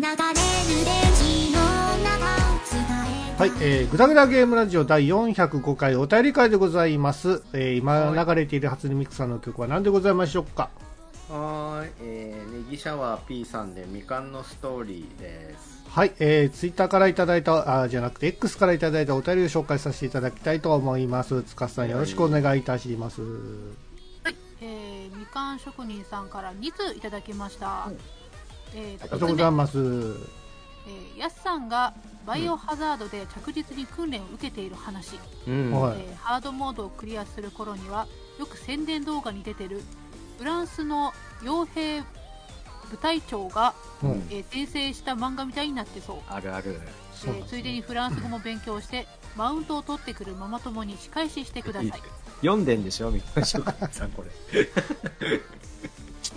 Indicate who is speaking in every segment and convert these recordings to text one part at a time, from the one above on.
Speaker 1: はい、えー、ぐだぐだゲームラジオ第405回お便り会でございます。えー、今流れている初音ミクさんの曲は何でございましょうか？
Speaker 2: はーい、えー、ネギシャワー P さんでみかんのストーリーです。
Speaker 1: はい、えー、ツイッターからいただいた、あーじゃなくて X からいただいたお便りを紹介させていただきたいと思います。つかさんよろしくお願いいたします。
Speaker 3: えー、みかん職人さんから2通いただきました、えー
Speaker 1: ありがとうございます。
Speaker 3: えーやすさんがバイオハザードで着実に訓練を受けている話、
Speaker 2: うん。
Speaker 1: はい。
Speaker 3: えーハードモードをクリアする頃にはよく宣伝動画に出てるフランスの傭兵部隊長が、
Speaker 1: うん。
Speaker 3: えー転生した漫画みたいになってそう。
Speaker 2: あるある。
Speaker 3: えーついでにフランス語も勉強してマウントを取ってくるママ友に仕返ししてください、
Speaker 2: 読んでんでしょ？みかん職人さんこれ。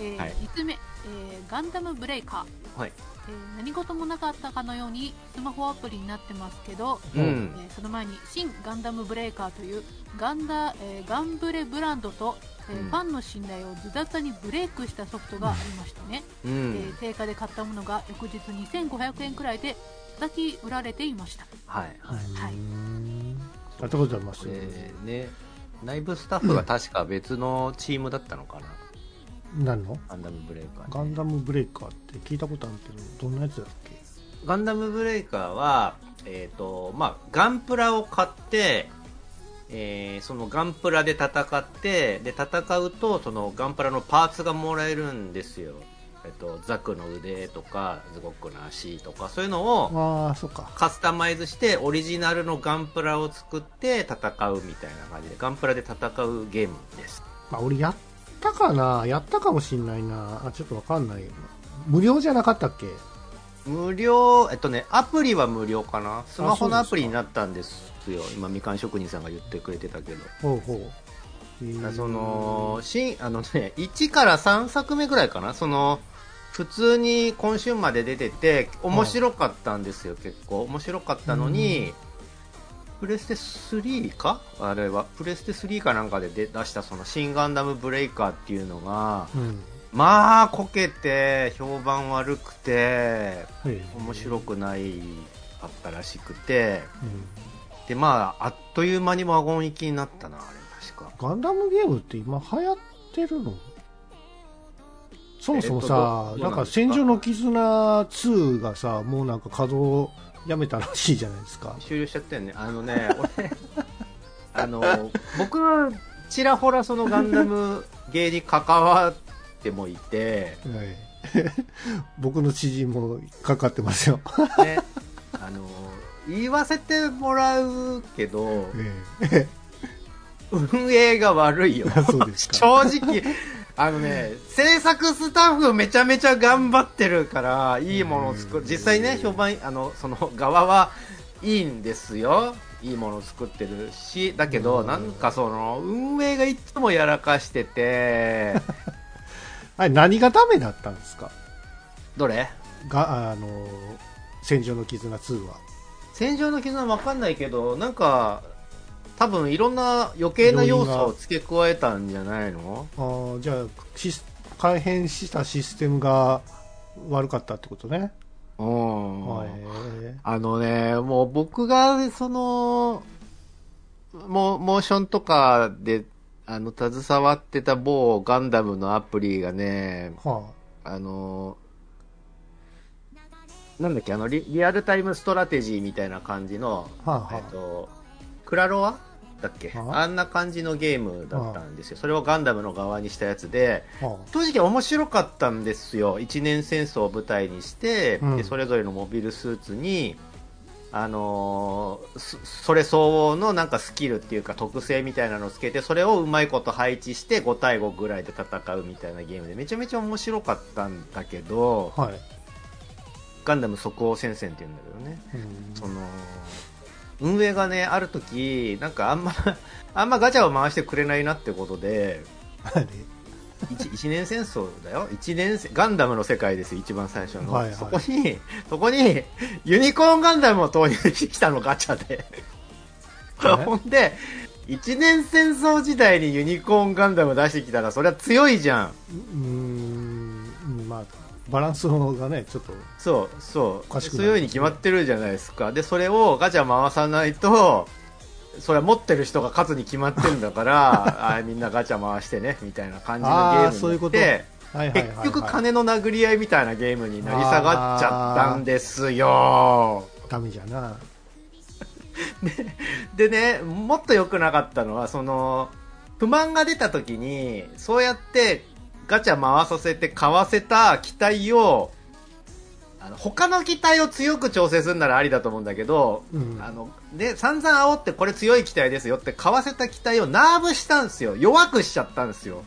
Speaker 3: えー
Speaker 2: はい。
Speaker 3: 2つ目、えーガンダムブレイカー
Speaker 2: はい。
Speaker 3: えー何事もなかったかのようにスマホアプリになってますけど、
Speaker 2: うん。
Speaker 3: えーその前に新ガンダムブレーカーというガンダ、えーガンブレブランドと、えー
Speaker 2: うん
Speaker 3: ファンの信頼をズタズタにブレイクしたソフトがありましてね、
Speaker 2: う
Speaker 3: え
Speaker 2: ん
Speaker 3: ー。定価で買ったものが翌日2500円くらいで叩き売られていました
Speaker 2: はい。はい。
Speaker 3: はい
Speaker 1: うんありがとうございます。
Speaker 2: これね、内部スタッフが確か別のチームだったのかな。
Speaker 1: 何の？
Speaker 2: ガンダムブレイカーね、
Speaker 1: ガンダムブレイカーって聞いたことあるけど、どんなやつだっけ？
Speaker 2: ガンダムブレイカーは、えっ、と、まあ、ガンプラを買って、えーそのガンプラで戦って、で、戦うと、そのガンプラのパーツがもらえるんですよ。えっ、と、ザクの腕とか、ズゴックの足とか、そういうのを
Speaker 1: ああ、そっか。
Speaker 2: カスタマイズして、オリジナルのガンプラを作って戦うみたいな感じで、ガンプラで戦うゲームです。
Speaker 1: まあ、俺やったかな？やったかもしんないな。あ、ちょっとわかんない。無料じゃなかったっけ？
Speaker 2: 無料、えっとね、アプリは無料かなスマホのアプリになったんですよ。今、みかん職人さんが言ってくれてたけど。
Speaker 1: ほうほう。
Speaker 2: その、新、あのね、1から3作目ぐらいかなその、普通に今週まで出てて、面白かったんですよ、結構。面白かったのに、プレステ3か？あれは？プレステ3かなんかで出出したその、新ガンダムブレイカーっていうのが、
Speaker 1: うん。
Speaker 2: まあ、こけて、評判悪くて、
Speaker 1: へえ
Speaker 2: 面白くないかったらしくて、
Speaker 1: うん
Speaker 2: で、まあ、あっという間にワゴン行きになったな、あれ、確か。
Speaker 1: ガンダムゲームって今流行ってるの？そもそもさ、
Speaker 2: えっとどどう
Speaker 1: なんか戦場の絆2がさ、もうなんか稼働やめたらしいじゃないですか。
Speaker 2: 終了しちゃったよね。あのね、俺、あの、僕は、ちらほらそのガンダム芸に関わってもいて、
Speaker 1: はい、僕の知人もかかってますよ。
Speaker 2: ね、あの、言わせてもらうけど、
Speaker 1: え
Speaker 2: 運営が悪いよ。正直、あのね、制作スタッフめちゃめちゃ頑張ってるから、いいものを作る。実際ね、評判、あの、その側はいいんですよ。いいものを作ってるし、だけど、
Speaker 1: うん
Speaker 2: なんかその、運営がいつもやらかしてて、
Speaker 1: あれ何がダメだったんですか？
Speaker 2: どれ？
Speaker 1: が、あの、戦場の絆2は。
Speaker 2: 戦場の絆わかんないけど、なんか、多分いろんな余計な要素を付け加えたんじゃないの？
Speaker 1: あーじゃあシス、改変したシステムが悪かったってことね。
Speaker 2: うん。
Speaker 1: へ
Speaker 2: あのね、もう僕が、その、モモーションとかで、あの、携わってた某ガンダムのアプリがね、
Speaker 1: えは
Speaker 2: あの、なんだっけ、あのリ、リアルタイムストラテジーみたいな感じの、
Speaker 1: あ、はあ、は
Speaker 2: えっと、クラロワ？だっけ？
Speaker 1: はあ
Speaker 2: あんな感じのゲームだったんですよ。それをガンダムの側にしたやつで、正直面白かったんですよ。一年戦争を舞台にして、
Speaker 1: うん
Speaker 2: でそれぞれのモビルスーツに、あのーそそれ相応のなんかスキルっていうか特性みたいなのをつけて、それをうまいこと配置して5対5ぐらいで戦うみたいなゲームでめちゃめちゃ面白かったんだけど、
Speaker 1: あ、はい。
Speaker 2: ガンダム即応戦線って言うんだけどね。
Speaker 1: うん
Speaker 2: その、運営がね、ある時、なんかあんま、あんまガチャを回してくれないなってことで、
Speaker 1: あれ
Speaker 2: 一一年戦争だよ。一年戦ガンダムの世界です一番最初の、
Speaker 1: はいはい。
Speaker 2: そこにそこにユニコーンガンダムを投入してきたのガチャで。ほんで一年戦争時代にユニコーンガンダム出してきたらそれは強いじゃん。
Speaker 1: うーん、まあ、バランスがねちょっと
Speaker 2: そうそう。そういうように決まってるじゃないですか。でそれをガチャ回さないとそれは持ってる人が勝つに決まってるんだから あみんなガチャ回してねみたいな感じのゲ
Speaker 1: あー
Speaker 2: ーム
Speaker 1: そういうこと。
Speaker 2: 結局金の殴り合いみたいなゲームになり下がっちゃったんですよ。
Speaker 1: ダメじゃな。
Speaker 2: でねもっと良くなかったのはその不満が出た時にそうやってガチャ回させて買わせた機体をあの他の機体を強く調整するならありだと思うんだけど、
Speaker 1: うん。
Speaker 2: あので散々煽ってこれ強い機体ですよって買わせた機体をナーブしたんですよ。弱くしちゃったんですよ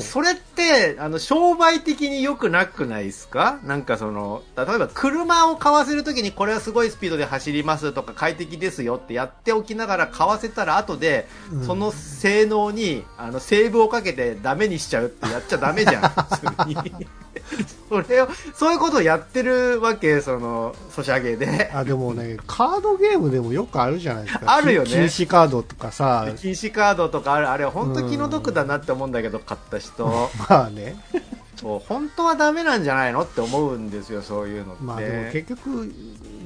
Speaker 2: それって、あの、商売的に良くなくないですか？なんかその、例えば車を買わせるときにこれはすごいスピードで走りますとか快適ですよってやっておきながら買わせたら後で、
Speaker 1: うん。
Speaker 2: その性能に、あの、セーブをかけてダメにしちゃうってやっちゃダメじゃん。普通に それを、そういうことをやってるわけ、その、ソシャゲで。
Speaker 1: あでもねカードゲームでもよくあるじゃないですか。
Speaker 2: あるよね。
Speaker 1: 禁止カードとかさ。
Speaker 2: 禁止カードとかある、あれ本当気の毒だなって思うんだけど、買った人。
Speaker 1: まあね
Speaker 2: そう、本当はダメなんじゃないのって思うんですよ、そういうのって。
Speaker 1: まあでも結局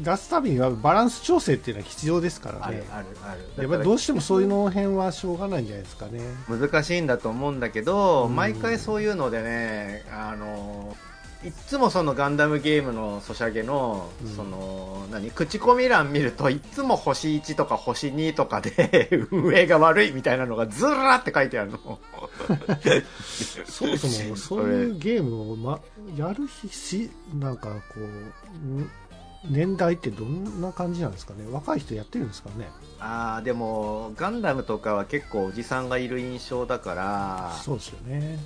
Speaker 1: 出すたびにはバランス調整っていうのは必要ですからね
Speaker 2: あるあるある。
Speaker 1: やっぱりどうしてもそういうの辺はしょうがないんじゃないですかね
Speaker 2: 難しいんだと思うんだけど、
Speaker 1: うん
Speaker 2: 毎回そういうのでね、あの、いっつもそのガンダムゲームのソシャゲの、
Speaker 1: うん。
Speaker 2: その、何、口コミ欄見ると、いっつも星1とか星2とかで、運営が悪いみたいなのがずらって書いてあるの。
Speaker 1: そもそもそういうゲームを、ま、やる日しなんかこうん年代ってどんな感じなんですかね。若い人やってるんですかね。
Speaker 2: ああ、でも、ガンダムとかは結構おじさんがいる印象だから、
Speaker 1: そうですよね。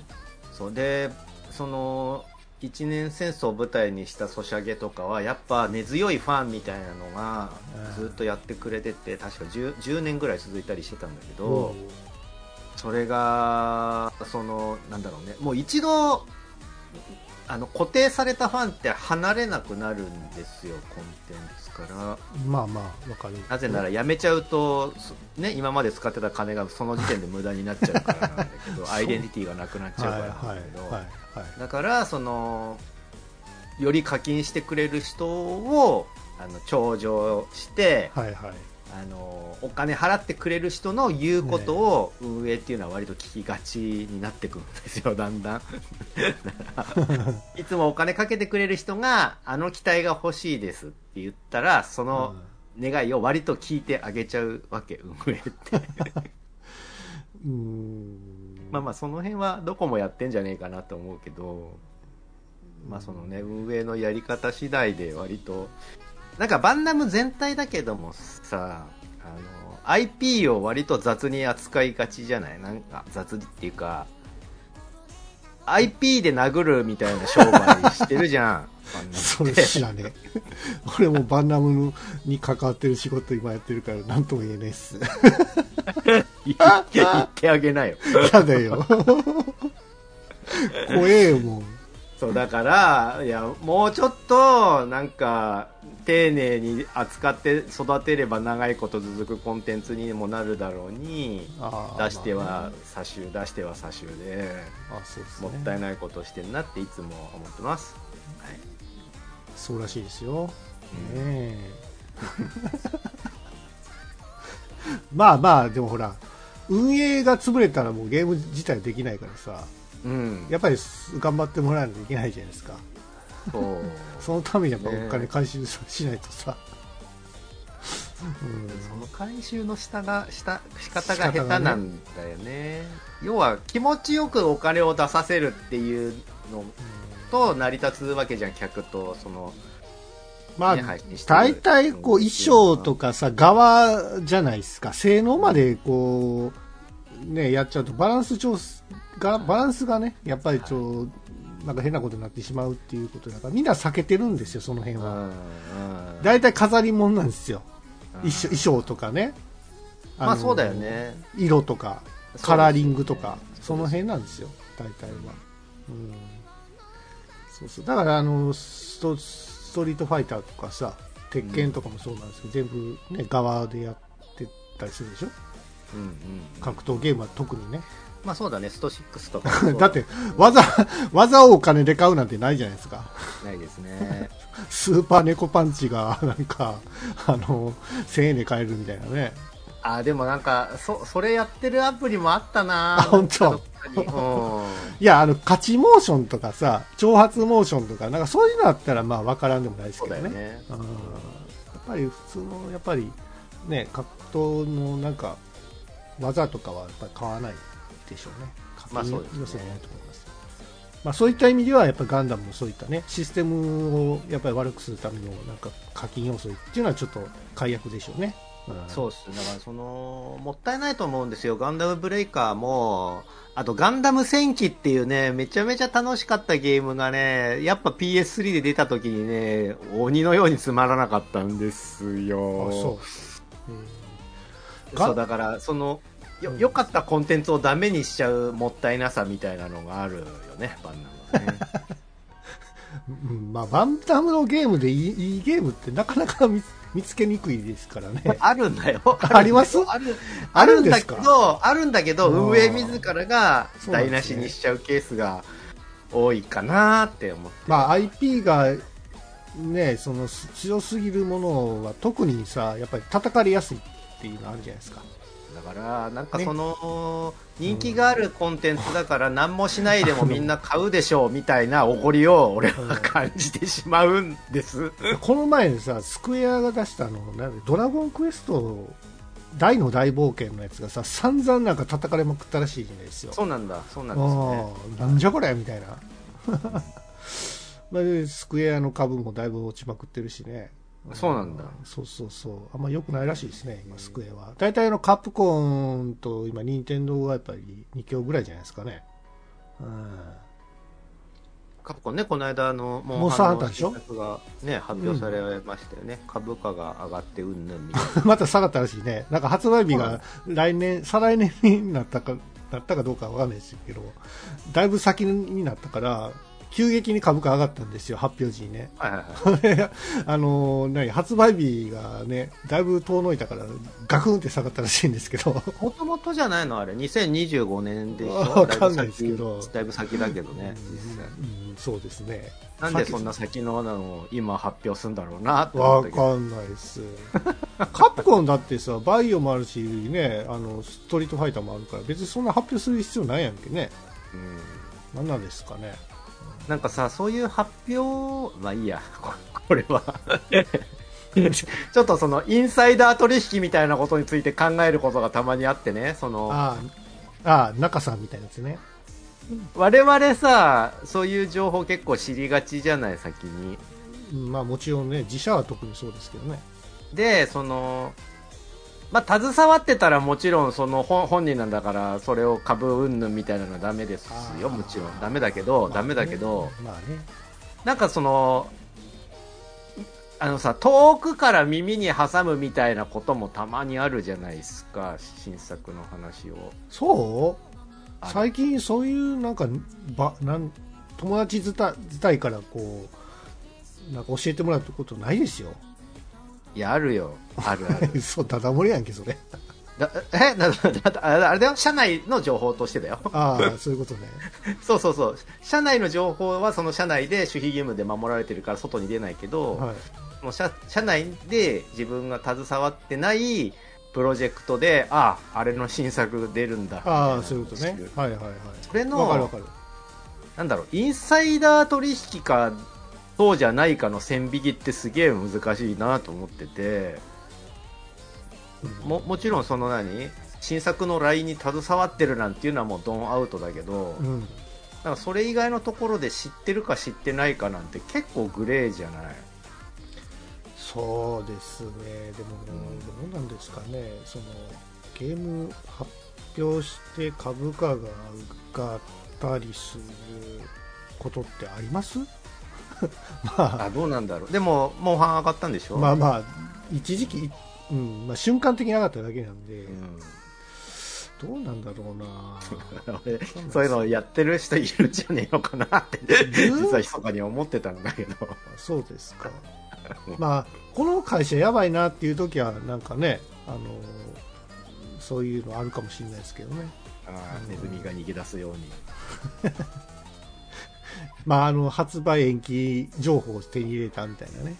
Speaker 2: そう。でその一年戦争を舞台にしたソシャゲとかはやっぱ根強いファンみたいなのが
Speaker 1: うん。
Speaker 2: ずっとやってくれてて確か 10, 10年ぐらい続いたりしてたんだけど
Speaker 1: お
Speaker 2: それがそのなんだろうねもう一度あの固定されたファンって離れなくなるんですよコンテンツから。
Speaker 1: まあまあわかる。
Speaker 2: なぜならやめちゃうと、そね、今まで使ってた金がその時点で無駄になっちゃうからなんだけど アイデンティティがなくなっちゃうからなんだけど、
Speaker 1: はいはいはいはい。
Speaker 2: だからそのより課金してくれる人をあの頂上して、
Speaker 1: はいはい。
Speaker 2: あのお金払ってくれる人の言うことを運営っていうのは割と聞きがちになってくるんですよ だんだん。いつもお金かけてくれる人があの機体が欲しいですって言ったらその願いを割と聞いてあげちゃうわけ運営って。
Speaker 1: うーん
Speaker 2: まあまあその辺はどこもやってんじゃねえかなと思うけどまあそのね運営のやり方次第で割となんかバンダム全体だけどもさあの IP を割と雑に扱いがちじゃない？なんか雑っていうか IP で殴るみたいな商売してるじゃん。
Speaker 1: それ知らね。え俺もバンナムに関わってる仕事今やってるから何とも言えないっす。
Speaker 2: 言って言ってあげなよ。
Speaker 1: やだよ。怖えよもう
Speaker 2: そうだからいやもうちょっとなんか丁寧に扱って育てれば長いこと続くコンテンツにもなるだろうに出して
Speaker 1: まあ
Speaker 2: は差し出しては差しでもったいないことしてんなっていつも思ってます、はい
Speaker 1: そうらしいですよ、ねえ。まあまあでもほら運営が潰れたらもうゲーム自体できないからさ。
Speaker 2: うん。
Speaker 1: やっぱり頑張ってもらわないといけないじゃないですか。
Speaker 2: そう。
Speaker 1: そのためにやっぱ
Speaker 2: ね
Speaker 1: お金回収しないとさ、うん。
Speaker 2: その回収の下が下仕方が下手なんだよね。要は気持ちよくお金を出させるっていうのと成り立つわけじゃん客とその
Speaker 1: まあ
Speaker 2: ね
Speaker 1: 大体こう衣装とかさ側じゃないですか。性能までこうねやっちゃうとバランス調整がバランスがねやっぱりちょなんか変なことになってしまうっていうことだからみんな避けてるんですよその辺は。大体飾り物なんですよ。
Speaker 2: うん。
Speaker 1: 衣装衣装とかね。の
Speaker 2: まあそうだよね。
Speaker 1: 色とかカラーリングとかその辺なんですよ大体は、うん、そうそうだからあのストストリートファイターとかさ鉄拳とかもそうなんですけど、全部ね側でやってたりするでしょ？
Speaker 2: うんうん
Speaker 1: 格闘ゲームは特にね
Speaker 2: まあそうだね、スト6とか
Speaker 1: だって、技、技をお金で買うなんてないじゃないですか。
Speaker 2: ないですね。
Speaker 1: スーパー猫パンチが、なんか、あの、1000円で買えるみたいなね。
Speaker 2: あ、でもなんか、そ、それやってるアプリもあったな
Speaker 1: あ本当。いや、あの、勝ちモーションとかさ、挑発モーションとか、なんかそういうのあったら、まあ、わからんでもないですけどね。
Speaker 2: ね。
Speaker 1: うんやっぱり普通の、やっぱり、ね、格闘のなんか、技とかはやっぱり買わないでしょうね。
Speaker 2: まあそうですね
Speaker 1: ないと思います。まあそういった意味では、やっぱりガンダムのそういったね、システムをやっぱり悪くするためのなんか課金要素っていうのはちょっと解約でしょうね。うん
Speaker 2: そうっす。だからその、もったいないと思うんですよ。ガンダムブレイカーも、あとガンダム戦記っていうね、めちゃめちゃ楽しかったゲームがね、やっぱ PS3 で出た時にね、鬼のようにつまらなかったんですよ。
Speaker 1: あそう。えーが
Speaker 2: そう、だから、その、よ、かったコンテンツをダメにしちゃうもったいなさみたいなのがあるよね、バンナムはね。
Speaker 1: うんまあ、バンダムのゲームでいいいいゲームってなかなか見つ見つけにくいですからね。
Speaker 2: あるんだよ。
Speaker 1: あります？
Speaker 2: ある、
Speaker 1: あ
Speaker 2: あるんだけど、あるんだけど、運営自らが台無しにしちゃうケースが多いかなって思って。
Speaker 1: まあ、IP が、ね、そのす強すぎるものは特にさ、やっぱり叩かれやすいっていうのあるじゃないですか。
Speaker 2: だから、なんか
Speaker 1: ね
Speaker 2: その、人気があるコンテンツだから何もしないでもみんな買うでしょうみたいなおごりを俺は感じてしまうんです。
Speaker 1: この前にさ、スクエアが出したあの、ドラゴンクエスト大の大冒険のやつがさ、散々なんか叩かれまくったらしいんですよ。
Speaker 2: そうなんだ、そうなんですね。
Speaker 1: なんじゃこれみたいな。まあでスクエアの株もだいぶ落ちまくってるしね。
Speaker 2: そうなんだ。
Speaker 1: そうそうそう。あんま良くないらしいですね、今、スクエアは。大体あのカプコンと今、任天堂はやっぱり2強ぐらいじゃないですかね。うん。
Speaker 2: カプコンね、この間あの、モ
Speaker 1: モンスターハンターでしょ？
Speaker 2: ね、発表されましたよね。株価が上がってうんぬんみたいな。
Speaker 1: また下がったらしいね。なんか発売日が来年、再来年になったか、なったかどうかわかんないですけど、だいぶ先になったから、急激に株価上がったんですよ、発表時にね。
Speaker 2: はいはいはい。
Speaker 1: あの何発売日がね、だいぶ遠のいたから、ガクンって下がったらしいんですけど、
Speaker 2: もともとじゃないの？あれ、2025年でしょ？
Speaker 1: わかんないですけど
Speaker 2: だいぶ先だけどね、実際。
Speaker 1: うん、そうですね。
Speaker 2: なんでそんな先のなのを今発表するんだろうなって思
Speaker 1: わ
Speaker 2: ったけど。
Speaker 1: かんないです。カプコンだってさ、バイオもあるし、ね、あの、ストリートファイターもあるから、別にそんな発表する必要ないやんけね。
Speaker 2: うん
Speaker 1: なんなんですかね。
Speaker 2: なんかさ、そういう発表、まあいいや、ここれは。ちょっとそのインサイダー取引みたいなことについて考えることがたまにあってね、その、
Speaker 1: ああ、ああ、中さんみたいなやつね。
Speaker 2: 我々さ、そういう情報結構知りがちじゃない、先に。
Speaker 1: うんまあもちろんね、自社は特にそうですけどね。
Speaker 2: で、その、まあ、携わってたらもちろんその本本人なんだから、それを株云々みたいなのはダメですよ、もちろん。ダメだけど、ダメだけど、
Speaker 1: まあね。
Speaker 2: なんかその、あのさ、遠くから耳に挟むみたいなこともたまにあるじゃないですか、新作の話を。
Speaker 1: そう？最近そういうなんかばなん友達自体自体からこうなんか教えてもらうってことないですよ
Speaker 2: いや、あるよ。あるある。
Speaker 1: そうダダ漏れやんけそれ
Speaker 2: だ えなだだあれだよ、社内の情報としてだよ。
Speaker 1: ああそういうことね
Speaker 2: そうそうそう。社内の情報はその社内で守秘義務で守られてるから外に出ないけど、
Speaker 1: はい
Speaker 2: もう社社内で自分が携わってないプロジェクトで、ああ、あれの新作出るんだ。
Speaker 1: ああそういことねはいはいはい
Speaker 2: それの
Speaker 1: わかるわかる
Speaker 2: なんだろう、インサイダー取引か、そうじゃないかの線引きってすげえ難しいなと思ってて、も、もちろんその何？新作の LINE に携わってるなんていうのはもうドンアウトだけど、
Speaker 1: うん。
Speaker 2: なんかそれ以外のところで知ってるか知ってないかなんて結構グレーじゃない？
Speaker 1: そうですね。でも、
Speaker 2: うん
Speaker 1: どうなんですかね。そのゲーム発表して株価が上がったりすることってあります？まあ
Speaker 2: あ、どうなんだろう。でも、モンハン上がったんでしょ？
Speaker 1: まあまあ、一時期、うんまあ、瞬間的に上がっただけなんで、
Speaker 2: うん
Speaker 1: どうなんだろうな
Speaker 2: 俺そういうのやってる人いるんじゃねえのかなって、実は密かに思ってたんだけど。
Speaker 1: そうですか。まあ、この会社やばいなっていう時は、なんかね、あの、そういうのあるかもしれないですけどね。
Speaker 2: あーネズミが逃げ出すように
Speaker 1: まあ、あの、発売延期情報を手に入れたみたいなね。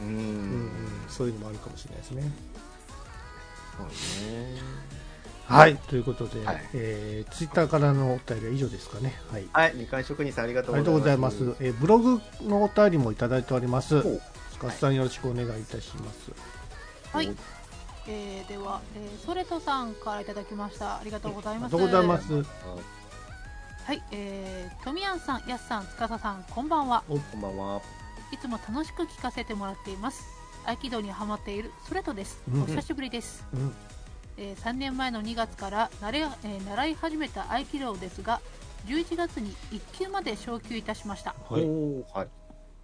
Speaker 2: うーん
Speaker 1: うんうん、そういうのもあるかもしれないですね。
Speaker 2: そうね
Speaker 1: はい。ということで、
Speaker 2: はい
Speaker 1: えー、ツイッターからのお便りは以上ですかね。はい。
Speaker 2: はいみかん職人さんありがと
Speaker 1: ありがとうご
Speaker 2: ざいま
Speaker 1: ざいますす。えーブログのお便りもいただいております。スカスさんよろしくお願いいたします。
Speaker 3: はい、えーでは、えーソレトさんからいただきましたありがとうございます
Speaker 1: ありがとうございます。
Speaker 3: はい、えー、トミヤンさん、ヤスさん、つかささん、こんばんは。
Speaker 2: こんばんはい
Speaker 3: つも楽しく聞かせてもらっています。合気道にハマっているソレトです。
Speaker 1: うん
Speaker 3: お久しぶりです。
Speaker 1: うん。
Speaker 3: えー3年前の2月から慣れ、えー習い始めた合気道ですが、11月に1級まで昇級いたしました。
Speaker 1: はい。
Speaker 2: はい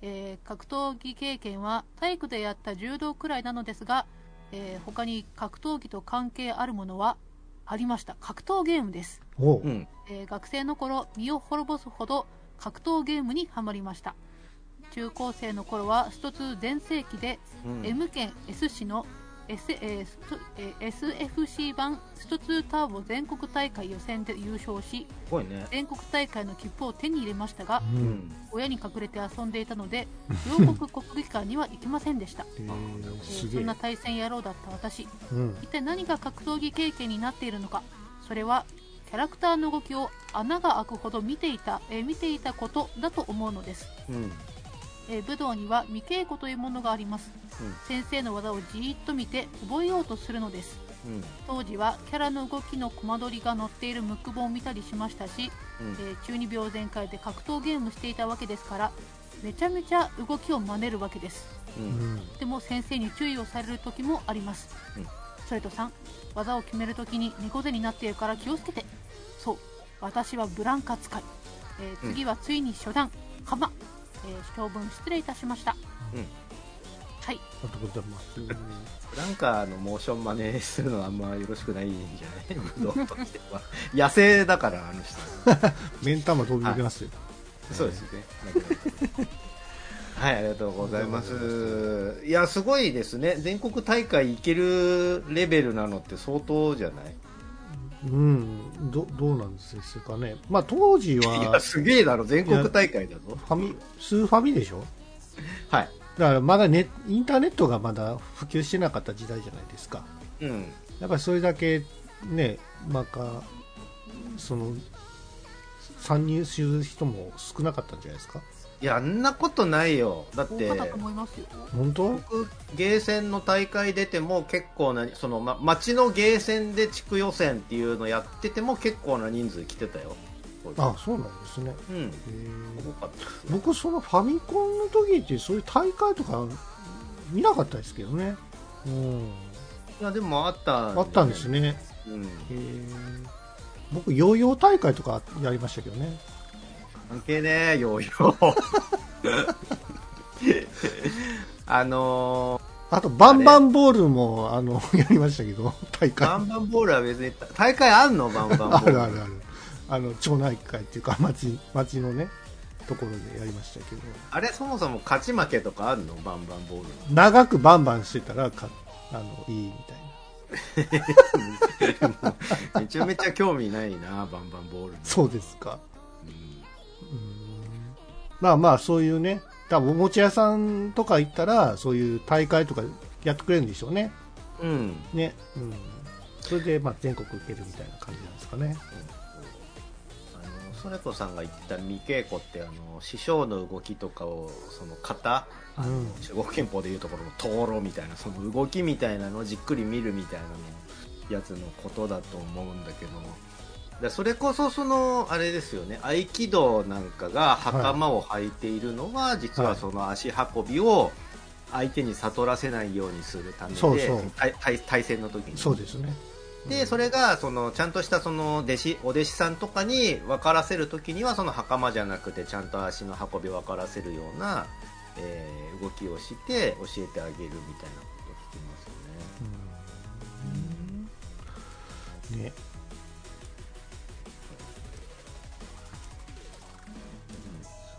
Speaker 3: えー格闘技経験は体育でやった柔道くらいなのですが、えー他に格闘技と関係あるものはありました。格闘ゲームです。えー学生の頃身を滅ぼすほど格闘ゲームにはまりました中高生の頃は一つ全盛期で、
Speaker 2: うん
Speaker 3: M 県 S 市の S、えーストえー SFC 版スト2ターボ全国大会予選で優勝し
Speaker 2: すごいね
Speaker 3: 全国大会の切符を手に入れましたが
Speaker 1: う。
Speaker 2: うんん
Speaker 3: 親に隠れて遊んでいたので 両国国技館には行けませんでした、
Speaker 1: えー
Speaker 3: そんな。対戦野郎だった私
Speaker 1: うん。
Speaker 3: 一体何が格闘技経験になっているのかそれはキャラクターの動きを穴が開くほど見ていた、えー見ていたことだと思うのです、
Speaker 2: うん
Speaker 3: えー武道には未稽古というものがあります、
Speaker 2: うん。
Speaker 3: 先生の技をじーっと見て覚えようとするのです。
Speaker 2: うん。
Speaker 3: 当時はキャラの動きのコマ撮りが載っているムック本を見たりしましたし、
Speaker 2: うん。
Speaker 3: えー中二病全開で格闘ゲームしていたわけですからめちゃめちゃ動きを真似るわけです。
Speaker 2: う
Speaker 1: うん。ん。
Speaker 3: でも先生に注意をされる時もあります、
Speaker 2: うん。
Speaker 3: それと3技を決める時に猫背になっているから気をつけて。そう。私はブランカ使い、えー次はついに初段。鎌、えー長文失礼いたしました、
Speaker 2: うん
Speaker 3: はい
Speaker 1: ありがとうございます。
Speaker 2: フランカーのモーション真似するのはあんまよろしくないんじゃない武道としては野生だからあの人
Speaker 1: 目ん玉飛び出ますよ。
Speaker 2: そうですね。はい、ありがとうございます。いや、すごいですね。全国大会行けるレベルなのって相当じゃない？
Speaker 1: うん。ど、どうなんですかね。まあ、当時
Speaker 2: い
Speaker 1: は
Speaker 2: や、、すげえだろ、全国大会だぞ。
Speaker 1: ファミ、スーファミでしょ？
Speaker 2: はい。
Speaker 1: だからまだネインターネットがまだ普及してなかった時代じゃないですか。
Speaker 2: うん。
Speaker 1: やっぱりそれだけね、なんか、その、参入する人も少なかったんじゃないですか？
Speaker 2: いや、あんなことないよ。だって
Speaker 3: 大方、と思いますよ
Speaker 1: 本当？
Speaker 2: 僕、ゲーセンの大会出ても結構な、その、ま、町のゲーセンで地区予選っていうのやってても結構な人数来てたよ。
Speaker 1: あ、そうなんですね。
Speaker 2: うん。
Speaker 1: 僕、そのファミコンの時ってそういう大会とか見なかったですけどね。うん。
Speaker 2: いや、でもあった、
Speaker 1: あったんです。ね。
Speaker 2: うん。
Speaker 1: へー僕、ヨーヨー大会とかやりましたけどね。
Speaker 2: 関係ねえよいよあの
Speaker 1: あと、バンバンボールも、あの、やりましたけど、大
Speaker 2: ー、
Speaker 1: 会。
Speaker 2: バンバンボールは別に大会あんの？バンバンボール
Speaker 1: あるあるある。あの、町内会っていうか、町、町のね、ところでやりましたけど、
Speaker 2: あれそもそも勝ち負けとかあんの？バンバンボール
Speaker 1: 長くバンバンしてたら、か、あの、いいみたいな。
Speaker 2: めちゃめちゃ興味ないなバンバンボールに
Speaker 1: そうですか。まあまあ、そういうね、多分おもちゃ屋さんとか行ったら、そういう大会とかやってくれるんでしょうね。
Speaker 2: うん
Speaker 1: ね。うん。それで、まあ、全国行けるみたいな感じなんですかね。
Speaker 2: あのソレコさんが言った未稽古ってあの師匠の動きとかをその型あの、
Speaker 1: うん
Speaker 2: 中国憲法でいうところの灯籠みたいなその動きみたいなのをじっくり見るみたいなのやつのことだと思うんだけどでそれこそそのあれですよね合気道なんかが袴を履いているのは、実はその足運びを相手に悟らせないようにするためで
Speaker 1: そうそう
Speaker 2: 対対対戦の時に
Speaker 1: そうですね。
Speaker 2: でそれがそのちゃんとしたその弟子お弟子さんとかに分からせるときにはその袴じゃなくてちゃんと足の運び分からせるような、えー動きをして教えてあげるみたいなこと聞きますよね。
Speaker 1: ね。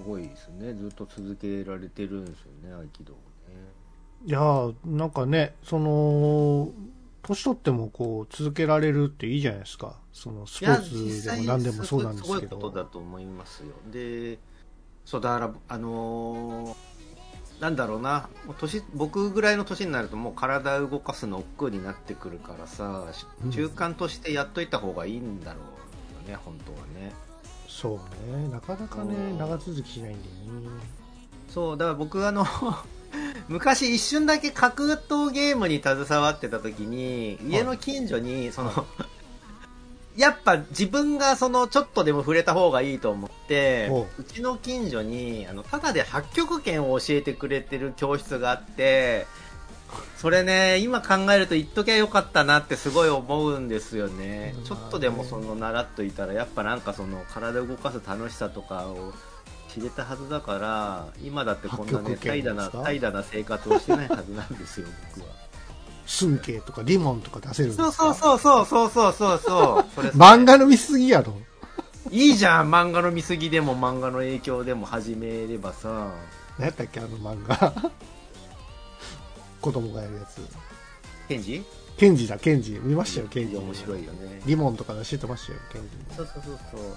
Speaker 2: ごいですねずっと続けられてるんですよね合気道ね。
Speaker 1: いやーなんかね、その、年取ってもこう、続けられるっていいじゃないですか。その、スポーツでも何でもそうなんですけ
Speaker 2: すごいことだ
Speaker 1: ど。
Speaker 2: と思いますよ。で、そう、だから、あのーなんだろうな、年、僕ぐらいの年になるともう体動かすの億劫になってくるからさ、
Speaker 1: うん
Speaker 2: 習慣としてやっといた方がいいんだろうよね、本当はね。
Speaker 1: そうね。なかなかね
Speaker 2: う、ん
Speaker 1: 長続きしないんだよね。
Speaker 2: そう、だから僕あの、昔一瞬だけ格闘ゲームに携わってた時に、家の近所に、その、やっぱ自分がそのちょっとでも触れた方がいいと思って
Speaker 1: おう、
Speaker 2: うちの近所に、あの、ただで八極拳を教えてくれてる教室があって、それね、今考えると言っときゃよかったなってすごい思うんですよね
Speaker 1: う。ん
Speaker 2: ちょっとでもその習っといたら、やっぱなんかその体を動かす楽しさとかを知れたはずだから、今だってこんなね、怠惰な、怠惰な生活をしてないはずなんですよ、僕は。
Speaker 1: 寸慶とかリモンとか出せるんですか？
Speaker 2: そうそうそうそうそうそうそう。それ
Speaker 1: 漫画の見すぎやろ。
Speaker 2: いいじゃん、漫画の見過ぎでも漫画の影響でも始めればさ。
Speaker 1: 何やったっけあの漫画？子供がやるやつ。
Speaker 2: ケンジ？
Speaker 1: ケンジだ、ケンジ。見ましたよ、ケンジ。
Speaker 2: 面白いよね。
Speaker 1: リモンとか出してましたよ、ケンジ
Speaker 2: そうそうそうそう。
Speaker 1: も。ね。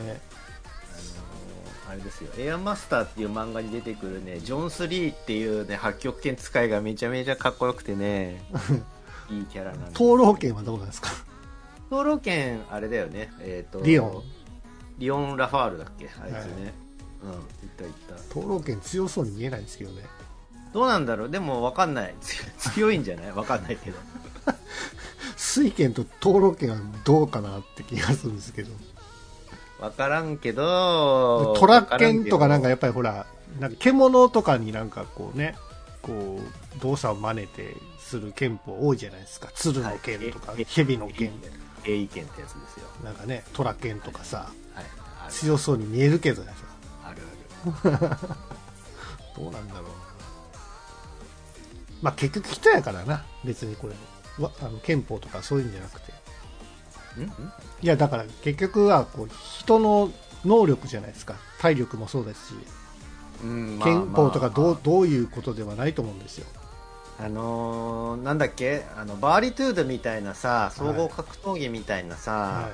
Speaker 2: あのーあれですよ、エアマスターっていう漫画に出てくるね、ジョンス・リーっていうね、八極拳使いがめちゃめちゃかっこよくてね、いいキャラなんで。
Speaker 1: 蟷螂拳はどうなんですか？
Speaker 2: 蟷螂拳、あれだよね、えっ、と、
Speaker 1: リオン。
Speaker 2: リオン・ラファールだっけ？あいつね。
Speaker 1: はい
Speaker 2: うん、いったいった。
Speaker 1: 蟷螂拳強そうに見えないんですけどね。
Speaker 2: どうなんだろう？でもわかんない。強 強いんじゃない？わかんないけど。
Speaker 1: 水剣と灯籠剣はどうかなって気がするんですけど。
Speaker 2: わからんけど、
Speaker 1: トラッケンとかなんか
Speaker 2: わ
Speaker 1: やっぱりほら、なんか獣とかになんかこうね、こう、動作を真似てする剣法多いじゃないですか。鶴の剣とか、
Speaker 2: はい
Speaker 1: 蛇の剣。
Speaker 2: からんけど英意見ってやつですよ。
Speaker 1: なんかね、トラ剣とかさ、
Speaker 2: はい。ある
Speaker 1: 強そうに見えるけどね。
Speaker 2: あるある。
Speaker 1: どうなんだろうな。まあ結局人やからな、別にこれ。わあの憲法とかそういうんじゃなくて。いや、だから結局はこう人の能力じゃないですか。体力もそうですし、
Speaker 2: うんまあ
Speaker 1: 憲法とかどう,、
Speaker 2: まあ
Speaker 1: どういうことではないと思うんですよ。
Speaker 2: あのーなんだっけ？あのバーリトゥードみたいなさ総合格闘技みたいなさ、
Speaker 1: は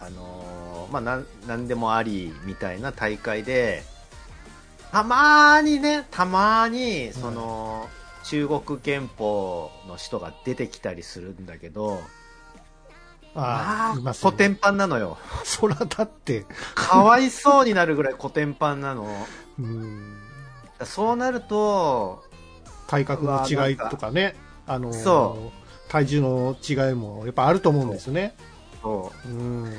Speaker 2: あのーまあなんなんでもありみたいな大会でたまーにねたまーにその、中国憲法の人が出てきたりするんだけど
Speaker 1: い。あ
Speaker 2: まあ
Speaker 1: ますよ
Speaker 2: コテンパンなのよ。
Speaker 1: そらだって、
Speaker 2: かわいそうになるぐらいコテンパンなの。
Speaker 1: うん、
Speaker 2: そうなると
Speaker 1: 体格の違いとかね、あのー
Speaker 2: そ
Speaker 1: 体重の違いもやっぱあると思うんですよね。
Speaker 2: そう。
Speaker 1: うん。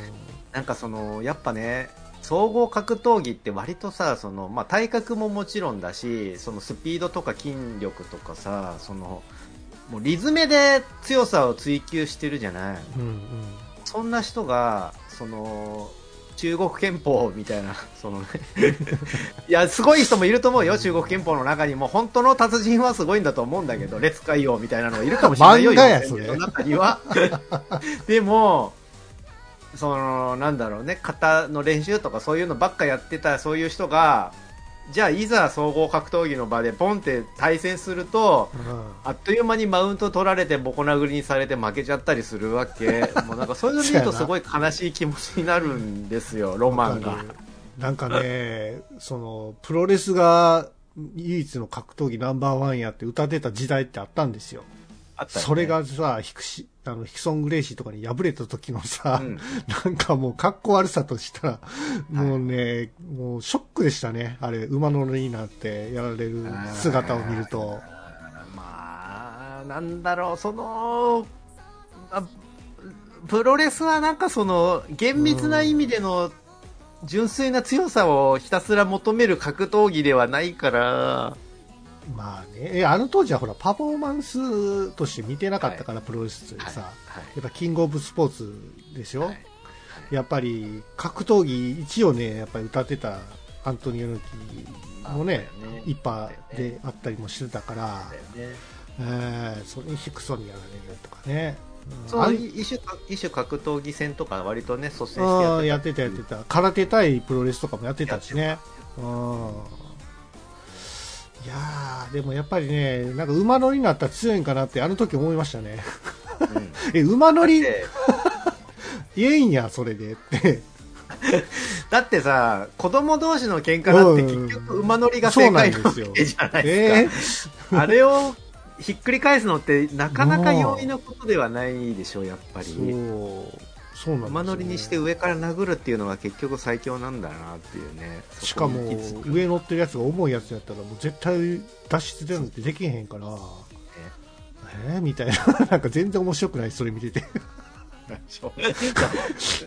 Speaker 2: なんかそのやっぱね総合格闘技って割とさその、まあ、体格ももちろんだしそのスピードとか筋力とかさそのもうリズムで強さを追求してるじゃない。
Speaker 1: うんうん。
Speaker 2: そんな人がその中国憲法みたいな そのね いやすごい人もいると思うよ中国憲法の中にも。本当の達人はすごいんだと思うんだけど列海王みたいなのがいるかもしれないよ
Speaker 1: 漫画やそれ。
Speaker 2: 中には。でもそのなんだろうね型の練習とかそういうのばっかやってたそういう人がじゃあいざ総合格闘技の場でポンって対戦するとあっという間にマウント取られてボコ殴りにされて負けちゃったりするわけ。もうなんかそういうの見るとすごい悲しい気持ちになるんですよ ロマンが。
Speaker 1: なんかね、その、プロレスが唯一の格闘技ナンバーワンやって歌ってた時代ってあったんですよ。
Speaker 2: あったよね。
Speaker 1: それがさ、ヒクシ、あの、ヒクソン・グレイシーとかに敗れた時のさ、
Speaker 2: うん。
Speaker 1: なんかもう格好悪さとしたら、もうね、もうショックでしたね。あれ、馬乗りになってやられる姿を見ると。
Speaker 2: まあなんだろうそのあプロレスはなんかその厳密な意味での純粋な強さをひたすら求める格闘技ではないから
Speaker 1: まあね、えあの当時はほら、パフォーマンスとして見てなかったから、プロレスってさ、
Speaker 2: はい。
Speaker 1: やっぱキングオブスポーツでしょ、
Speaker 2: はい。
Speaker 1: やっぱり格闘技一をね、やっぱり歌ってたアントニオ猪木もね一派であったりもしてたから、
Speaker 2: ね。
Speaker 1: えーそれにヒクソンにやられるとかね。うん。
Speaker 2: そう一種一種格闘技戦とか割とね率先してやっ
Speaker 1: あーやっててたやってた。空手対プロレスとかもやってたしね。うん。いやー、でもやっぱりね、なんか馬乗りになったら強いんかなってあの時思いましたね。
Speaker 2: うん
Speaker 1: え、馬乗り？
Speaker 2: で
Speaker 1: 言 えんや、それでって。
Speaker 2: だってさ、子供同士の喧嘩だって
Speaker 1: うん
Speaker 2: 結局馬乗りが正解なわけじゃないですか。
Speaker 1: え？
Speaker 2: あれをひっくり返すのってなかなか容易なことではないでしょう、やっぱり。
Speaker 1: ーそう、そうなん
Speaker 2: 馬乗りにして上から殴るっていうのが結局最強なんだなっていうね。
Speaker 1: しかも上乗ってるやつが重いやつやったらもう絶対脱出でなんてできへんから。えー、みたいな。なんか全然面白くないそれ見てて。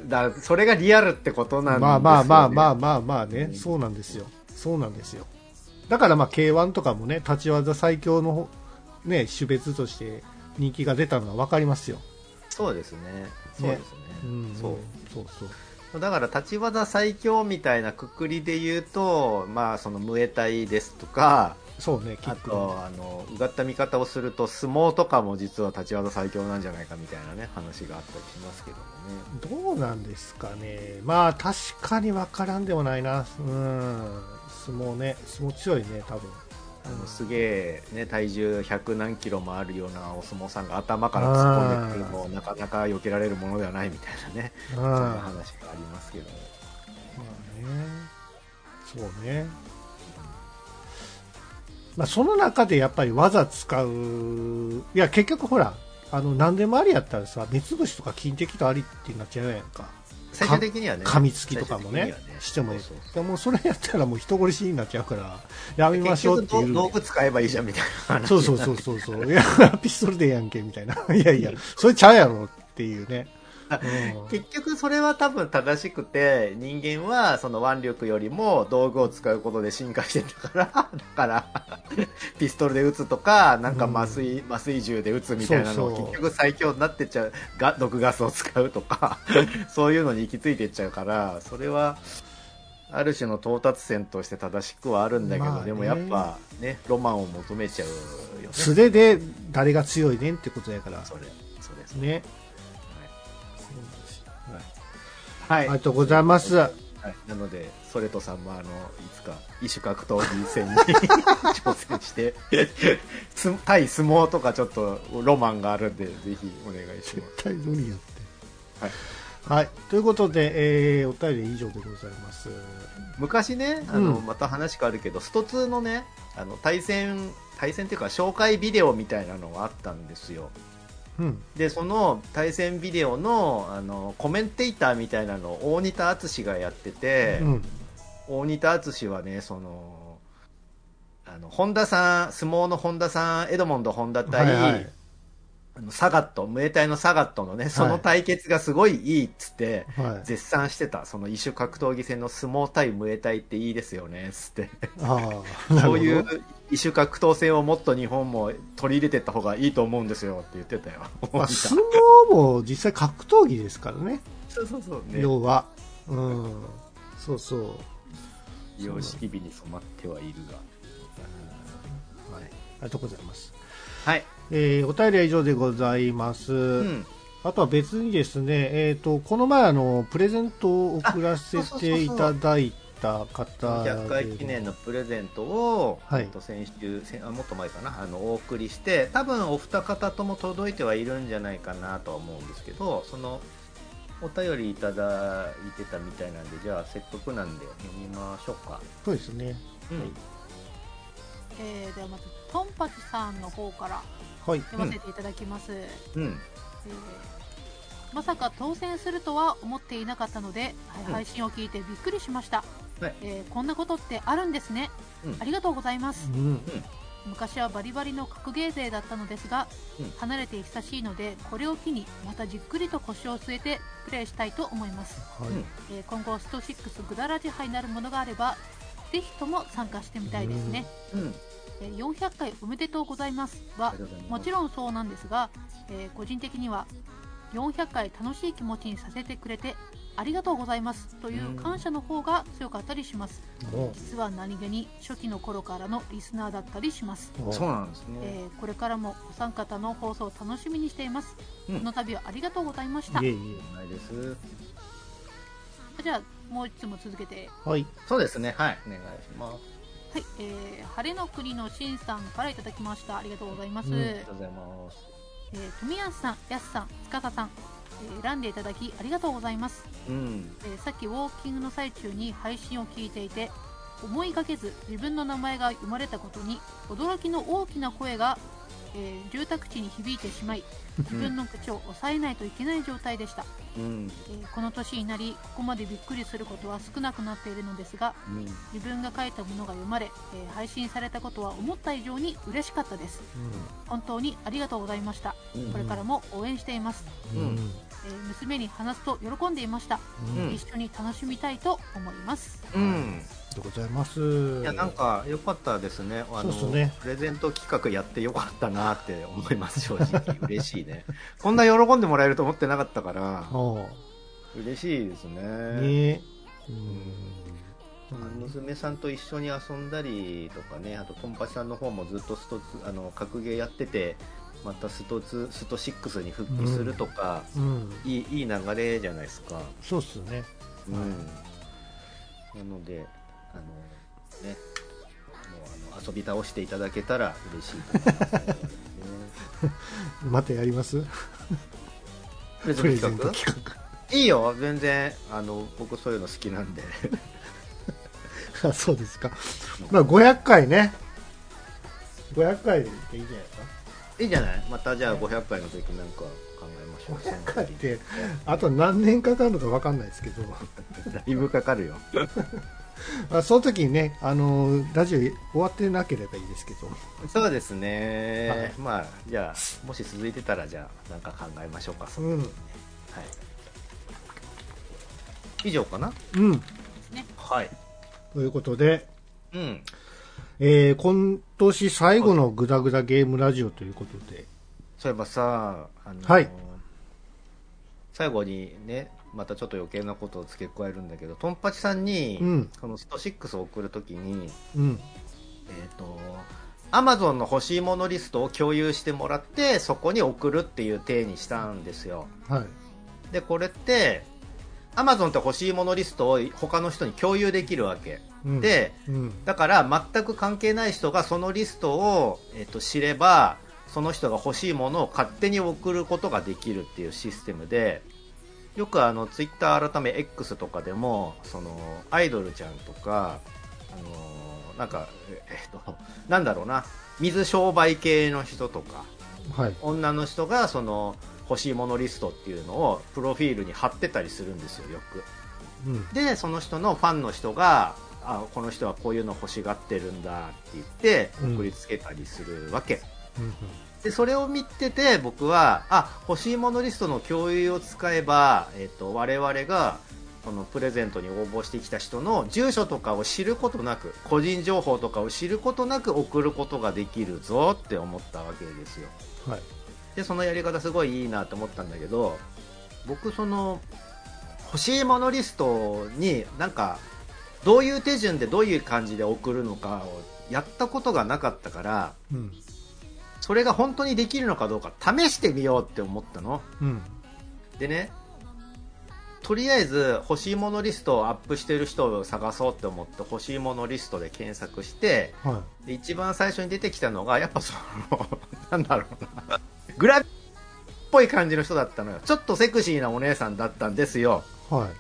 Speaker 2: だそれがリアルってことなんですよ、ね。
Speaker 1: まあまあまあまあ
Speaker 2: あ。
Speaker 1: まあまあね、
Speaker 2: うん
Speaker 1: そうなんですよ。そうなんですよ。だからまあ K1 とかもね立ち技最強のね種別として人気が出たのは分かりますよ、
Speaker 2: そうですね。そうですね。
Speaker 1: うん、
Speaker 2: そう。
Speaker 1: そうそう。
Speaker 2: だから立ち技最強みたいなくくりで言うと、まあそのムエタイですとか、
Speaker 1: そうね
Speaker 2: あ
Speaker 1: ク
Speaker 2: とあのうがった見方をすると相撲とかも実は立ち技最強なんじゃないかみたいなね話があったりしますけどもね。
Speaker 1: どうなんですかね。まあ確かに分からんでもないな。うん。相撲ね。相撲強いね多分
Speaker 2: あのすげえ、ね、体重100何キロもあるようなお相撲さんが頭から突っ込んでくるのもなかなか避けられるものではないみたいなね、
Speaker 1: うん
Speaker 2: そんな
Speaker 1: ま
Speaker 2: 話がありますけども。
Speaker 1: あね。そうね。まあその中でやっぱり技使う。いや結局ほらあの何でもありやったらさ目つぶしとか金的とありってなっちゃうやんか
Speaker 2: 最終的にはね、
Speaker 1: 噛みつきとかもね
Speaker 2: 最終的には
Speaker 1: してもいい。
Speaker 2: そうそう。
Speaker 1: でもそれやったらもう人殺しになっちゃうからやめましょうっていう。
Speaker 2: 道具使えばいいじゃんみたいな話。
Speaker 1: そうそうそうそうそう。いやピストルでええやんけみたいな。いやいやそれちゃうやろっていうね、うん
Speaker 2: 結局それは多分正しくて人間はその腕力よりも道具を使うことで進化してたから だからピストルで撃つとかなんか麻酔、麻酔銃で撃つみたいなの
Speaker 1: そうそう。
Speaker 2: 結局最強になってっちゃうが毒ガスを使うとか そういうのに行き着いていっちゃうからそれはある種の到達線として正しくはあるんだけど、
Speaker 1: まあね。
Speaker 2: でもやっぱねロマンを求めちゃうよね。
Speaker 1: 素手で誰が強いねんってことやから。
Speaker 2: それそれそれ。
Speaker 1: ね
Speaker 2: はい、
Speaker 1: ありがとうございます。
Speaker 2: はい、なので、ソレトさんもあのいつか異種格闘技戦に 挑戦して、す対相撲とかちょっとロマンがあるんで、ぜひお願いします。
Speaker 1: 絶対無理やって。
Speaker 2: はい。
Speaker 1: はい、ということで、えーお便り以上でございます。
Speaker 2: 昔ね、あの、
Speaker 1: うん。
Speaker 2: また話変わるけど、スト2のね、あの対戦、対戦っていうか紹介ビデオみたいなのがあったんですよ。
Speaker 1: うん。
Speaker 2: で、その対戦ビデオのあのコメンテーターみたいなのを大仁田敦がやってて、
Speaker 1: うん。
Speaker 2: 大仁田敦はね、その、あの、本田さん、相撲の本田さん、エドモンド本田対、
Speaker 1: はいはい。
Speaker 2: あのサガット、ムエタイのサガットのね、その対決がすごいいいっつって、
Speaker 1: はい。
Speaker 2: 絶賛してた。その異種格闘技戦の相撲対ムエタイっていいですよね、つって。そういう異種格闘戦をもっと日本も取り入れてった方がいいと思うんですよって言ってたよ。
Speaker 1: まあ、相撲も実際格闘技ですからね
Speaker 2: そうそうそうね。
Speaker 1: 要はうんそうそう
Speaker 2: 様式美に染まってはいるが。
Speaker 1: はい、ありがとうございます。
Speaker 2: はい。
Speaker 1: えーお便りは以上でございます。
Speaker 2: うん。
Speaker 1: あとは別にですね、えっ、と、この前あの、プレゼントを送らせていただいた方で。
Speaker 2: 100回記念のプレゼントを、
Speaker 1: はい。
Speaker 2: えっと先週先あもっと前かな？あのお送りして多分お二方とも届いてはいるんじゃないかなとは思うんですけどそのお便りいただいてたみたいなんでじゃあせっかくなんで読みましょうか、
Speaker 1: そうですね。
Speaker 2: うん。
Speaker 3: えーではまずトンパチさんの方から
Speaker 1: はい。
Speaker 3: 読ませていただきます、
Speaker 2: うん。
Speaker 3: えーまさか当選するとは思っていなかったので、はい
Speaker 2: うん。
Speaker 3: 配信を聞いてびっくりしました、
Speaker 2: はい。
Speaker 3: えーこんなことってあるんですね、
Speaker 2: うん。
Speaker 3: ありがとうございます。
Speaker 1: うん。
Speaker 3: 昔はバリバリの格ゲー勢だったのですが、
Speaker 2: うん。
Speaker 3: 離れて久しいのでこれを機にまたじっくりと腰を据えてプレイしたいと思います、
Speaker 1: はい。
Speaker 2: うん。
Speaker 3: えー今後スト6グダラジ杯なるものがあればぜひとも参加してみたいですね、
Speaker 2: うん。
Speaker 3: えー400回おめでとうございます。は
Speaker 2: ありがとうございます。
Speaker 3: もちろんそうなんですが、えー個人的には400回楽しい気持ちにさせてくれてありがとうございます。という感謝の方が強かったりします。
Speaker 1: お。
Speaker 3: 実は何気に初期の頃からのリスナーだったりします、
Speaker 1: お。
Speaker 2: そうなんですね、
Speaker 3: えーこれからもお三方の放送を楽しみにしています、
Speaker 2: うん。
Speaker 3: この度はありがとうございました。
Speaker 1: いえい
Speaker 2: ないです。
Speaker 3: じゃあもう一つも続けて。
Speaker 1: え。はい。
Speaker 2: そうですね。はい。お願いします。
Speaker 3: はい、えー晴れの国のしんさんからいただきました。ありがとうございます、
Speaker 1: うん。
Speaker 2: ありがとうございます
Speaker 3: えー富安さん、やすさん、司さん、えー選んでいただきありがとうございます。
Speaker 2: うん。
Speaker 3: えーさっきウォーキングの最中に配信を聞いていて思いがけず自分の名前が読まれたことに驚きの大きな声が、えー住宅地に響いてしまい 自分の口を抑えないといけない状態でした、
Speaker 2: うん。
Speaker 3: えーこの年になりここまでびっくりすることは少なくなっているのですが
Speaker 2: うん。
Speaker 3: 自分が書いたものが読まれ、えー配信されたことは思った以上に嬉しかったです。本当にありがとうございました。
Speaker 2: うん。
Speaker 3: これからも応援しています、
Speaker 1: うんうん
Speaker 3: えー娘に話すと喜んでいました、
Speaker 2: うん。
Speaker 3: 一緒に楽しみたいと思います。
Speaker 2: うん。
Speaker 1: でございます。
Speaker 2: いや、なんか、良かったですね。あの、
Speaker 1: そうね。
Speaker 2: プレゼント企画やって良かったなって思います、正直。嬉しいね。こんな喜んでもらえると思ってなかったから、
Speaker 1: お
Speaker 2: 嬉しいですね。
Speaker 1: ね。
Speaker 2: うん。娘さんと一緒に遊んだりとかね、あと、トンパチさんの方もずっとストツ、あの、格ゲーやってて、またストツ、スト6に復帰するとか、
Speaker 1: うん。
Speaker 2: いい、いい流れじゃないですか。
Speaker 1: そうっすね。
Speaker 2: うん。なので、あの、ね、もう、あの、遊び倒していただけたら嬉しいと思いますね。
Speaker 1: またやります？
Speaker 2: プレ
Speaker 1: ゼント
Speaker 2: 企
Speaker 1: 企
Speaker 2: 画？いいよ、全然、あの、僕そういうの好きなんで。
Speaker 1: そうですか。まあ500回ね。500回でいいんじゃない？ですか
Speaker 2: いいじゃない？またじゃあ500回の時なんか考えましょう。
Speaker 1: 500回ってあと何年かかるのか分かんないですけど、
Speaker 2: だいぶかかるよ。
Speaker 1: まあ、その時にねあのラジオ終わってなければいいですけど。
Speaker 2: そうですね、
Speaker 1: はい。
Speaker 2: まあじゃあもし続いてたらじゃあなんか考えましょうか、その
Speaker 1: うん。
Speaker 2: はい、以上かな？
Speaker 1: うん。
Speaker 2: はい。
Speaker 1: ということで、
Speaker 2: うん
Speaker 1: えー今年最後のグダグダゲームラジオということで。
Speaker 2: そういえばさあの
Speaker 1: はい。
Speaker 2: 最後にねまたちょっと余計なことを付け加えるんだけどトンパチさんに、
Speaker 1: うん。
Speaker 2: このスト6を送るときに
Speaker 1: うん。
Speaker 2: えっ、とアマゾンの欲しいものリストを共有してもらってそこに送るっていう体にしたんですよ。
Speaker 1: はい。
Speaker 2: でこれってアマゾンって欲しいものリストを他の人に共有できるわけ、
Speaker 1: うん。
Speaker 2: で
Speaker 1: うん。
Speaker 2: だから全く関係ない人がそのリストを、えっと知ればその人が欲しいものを勝手に送ることができるっていうシステムでよくあのツイッター改め X とかでもそのアイドルちゃんとかあのなんかええっとなんだろうな。水商売系の人とか
Speaker 1: はい。
Speaker 2: 女の人がその欲しいものリストっていうのをプロフィールに貼ってたりするんですよよく。
Speaker 1: うん。
Speaker 2: でその人のファンの人があこの人はこういうの欲しがってるんだって言って
Speaker 1: うん。
Speaker 2: 送りつけたりするわけ、
Speaker 1: うん
Speaker 2: でそれを見てて僕はあ欲しいものリストの共有を使えば、えっと我々がこのプレゼントに応募してきた人の住所とかを知ることなく個人情報とかを知ることなく送ることができるぞって思ったわけですよ。
Speaker 1: はい
Speaker 2: でそのやり方すごいいいなと思ったんだけど僕その欲しいものリストになんかどういう手順でどういう感じで送るのかをやったことがなかったから
Speaker 1: うん。
Speaker 2: それが本当にできるのかどうか試してみようって思ったの。
Speaker 1: うん。
Speaker 2: でねとりあえず欲しいものリストをアップしてる人を探そうって思って欲しいものリストで検索して
Speaker 1: は
Speaker 2: で一番最初に出てきたのがやっぱその なんだろうなグラビっぽい感じの人だったのよ。ちょっとセクシーなお姉さんだったんですよ。
Speaker 1: いはい。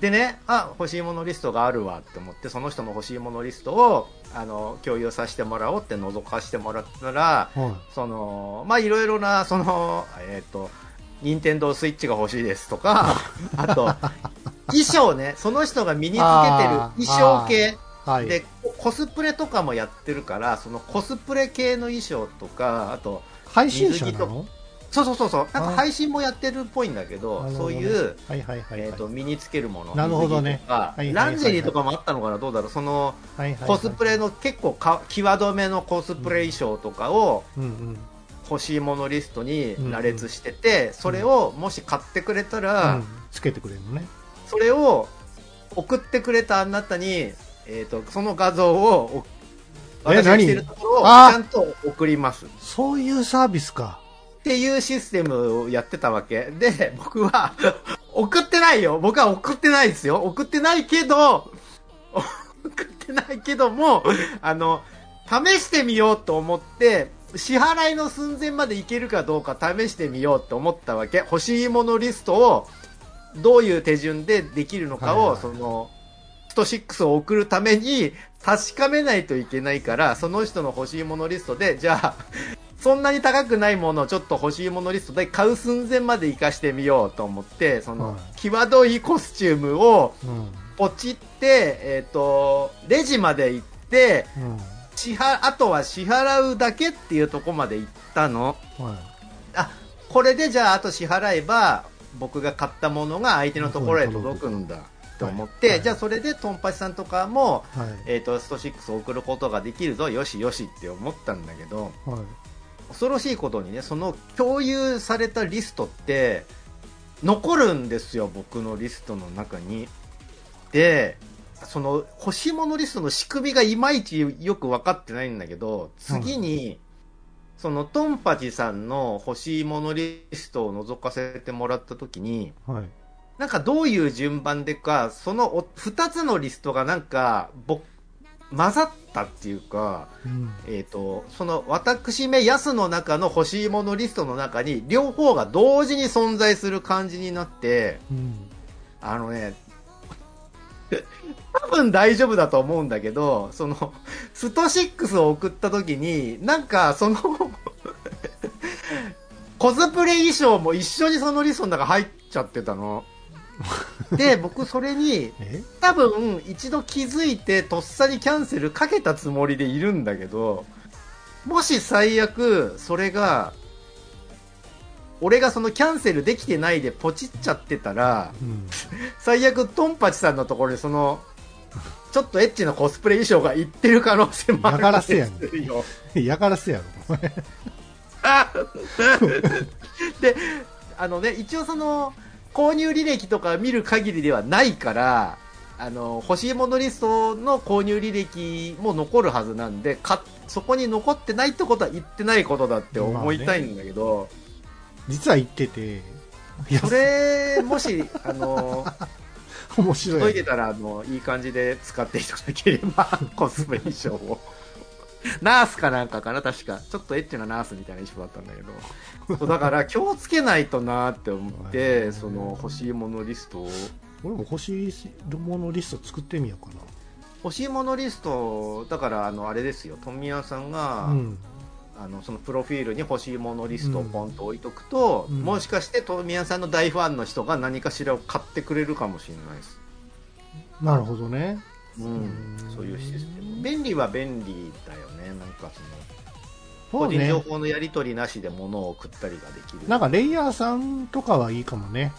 Speaker 2: でねあ欲しいものリストがあるわって思ってその人の欲しいものリストをあの共有させてもらおうって覗かせてもらったら
Speaker 1: は
Speaker 2: そのまあいろいろなそのえっ、と任天堂スイッチが欲しいですとか あと衣装ねその人が身につけてる衣装系。
Speaker 1: いはい。
Speaker 2: でココスプレとかもやってるからそのコスプレ系の衣装とかあと
Speaker 1: 配信者なの？
Speaker 2: そうそうそうそう。なんか
Speaker 1: あ
Speaker 2: 配信もやってるっぽいんだけど
Speaker 1: ね
Speaker 2: そういう、
Speaker 1: はいはいはいはい。
Speaker 2: えー、と身につけるもの。
Speaker 1: なるほどね。はいはいはい
Speaker 2: ランジェリーとかもあったのかな？どうだろう？その
Speaker 1: はいはいはい
Speaker 2: コスプレの結構か際どめのコスプレ衣装とかを
Speaker 1: うんうん。
Speaker 2: 欲しいものリストに羅列してて、それをもし買ってくれたら、
Speaker 1: うん。つけてくれるのね。
Speaker 2: それを送ってくれたあなたに、えー、とその画像を私がしてるところをち
Speaker 1: 何
Speaker 2: ゃんと送ります。っ
Speaker 1: そういうサービスか。
Speaker 2: ていうシステムをやってたわけ。で僕は 送ってないよ。僕は送ってないですよ。送ってないけど 送ってないけどもあの試してみようと思って支払いの寸前までいけるかどうか試してみようって思ったわけ。欲しいものリストをどういう手順でできるのかを、
Speaker 1: はいはい
Speaker 2: そのスト6を送るために確かめないといけないからその人の欲しいものリストでじゃあ そんなに高くないものをちょっと欲しいものリストで買う寸前まで活かしてみようと思ってその、
Speaker 1: はい。
Speaker 2: 際どいコスチュームを
Speaker 1: うん。
Speaker 2: ポチって、えっ、と、レジまで行って、
Speaker 1: うん。
Speaker 2: 支払、あとは支払うだけっていうとこまで行ったの。
Speaker 1: はい。
Speaker 2: あ、これでじゃああと支払えば、僕が買ったものが相手のところへ届くんだと思って、
Speaker 1: はい
Speaker 2: じゃあそれでトンパチさんとかも、
Speaker 1: はい。
Speaker 2: えっ、と、スト6を送ることができるぞ、よしよしって思ったんだけど、
Speaker 1: はい。
Speaker 2: 恐ろしいことにね、その共有されたリストって、残るんですよ、僕のリストの中に。で、その欲しいものリストの仕組みがいまいちよく分かってないんだけど、次に、そのトンパチさんの欲しいものリストを覗かせてもらった時に、
Speaker 1: はい
Speaker 2: なんかどういう順番でか、そのお二つのリストがなんか、ぼ混ざったっていうか、
Speaker 1: うん
Speaker 2: えっ、と、その私め安の中の欲しいものリストの中に両方が同時に存在する感じになって、
Speaker 1: うん
Speaker 2: あのね、多分大丈夫だと思うんだけど、その、スト6を送った時に、なんかその、コスプレ衣装も一緒にそのリストの中入っちゃってたの。で、僕それに、
Speaker 1: え？
Speaker 2: 多分一度気づいてとっさにキャンセルかけたつもりでいるんだけどもし最悪それが俺がそのキャンセルできてないでポチっちゃってたら
Speaker 1: うん。
Speaker 2: 最悪トンパチさんのところにそのちょっとエッチなコスプレ衣装が行ってる可能性もある
Speaker 1: 嫌がらせやん。
Speaker 2: んですよ
Speaker 1: 嫌がらせやろ
Speaker 2: であのね一応その購入履歴とか見る限りではないからあの欲しいものリストの購入履歴も残るはずなんでかそこに残ってないってことは言ってないことだって思いたいんだけど、
Speaker 1: 実は言ってて
Speaker 2: それもしあの
Speaker 1: 面白い
Speaker 2: 届いてたらあのいい感じで使っていただければ コスプレ衣装を。ナースかなんかかな確か。ちょっとエッチなナースみたいな衣装だったんだけどそうだから気をつけないとなって思ってその欲しいものリストを。
Speaker 1: 俺も欲しいものリスト作ってみようか
Speaker 2: 欲しいものリストだからあのあれですよ。富谷さんが、
Speaker 1: なうん。
Speaker 2: あのそのプロフィールに欲しいものリストをポンと置いとくと、
Speaker 1: うん。
Speaker 2: もしかして富谷さんの大ファンの人が何かしらを買ってくれるかもしれないです。
Speaker 1: なるほどね。
Speaker 2: うん。
Speaker 1: うん。
Speaker 2: そういうシステム。便利は便利だよね。なんかその個人情
Speaker 1: ね
Speaker 2: 報のやり取りなしで物を送ったりができる。
Speaker 1: なんかレイヤーさんとかはいいかもね。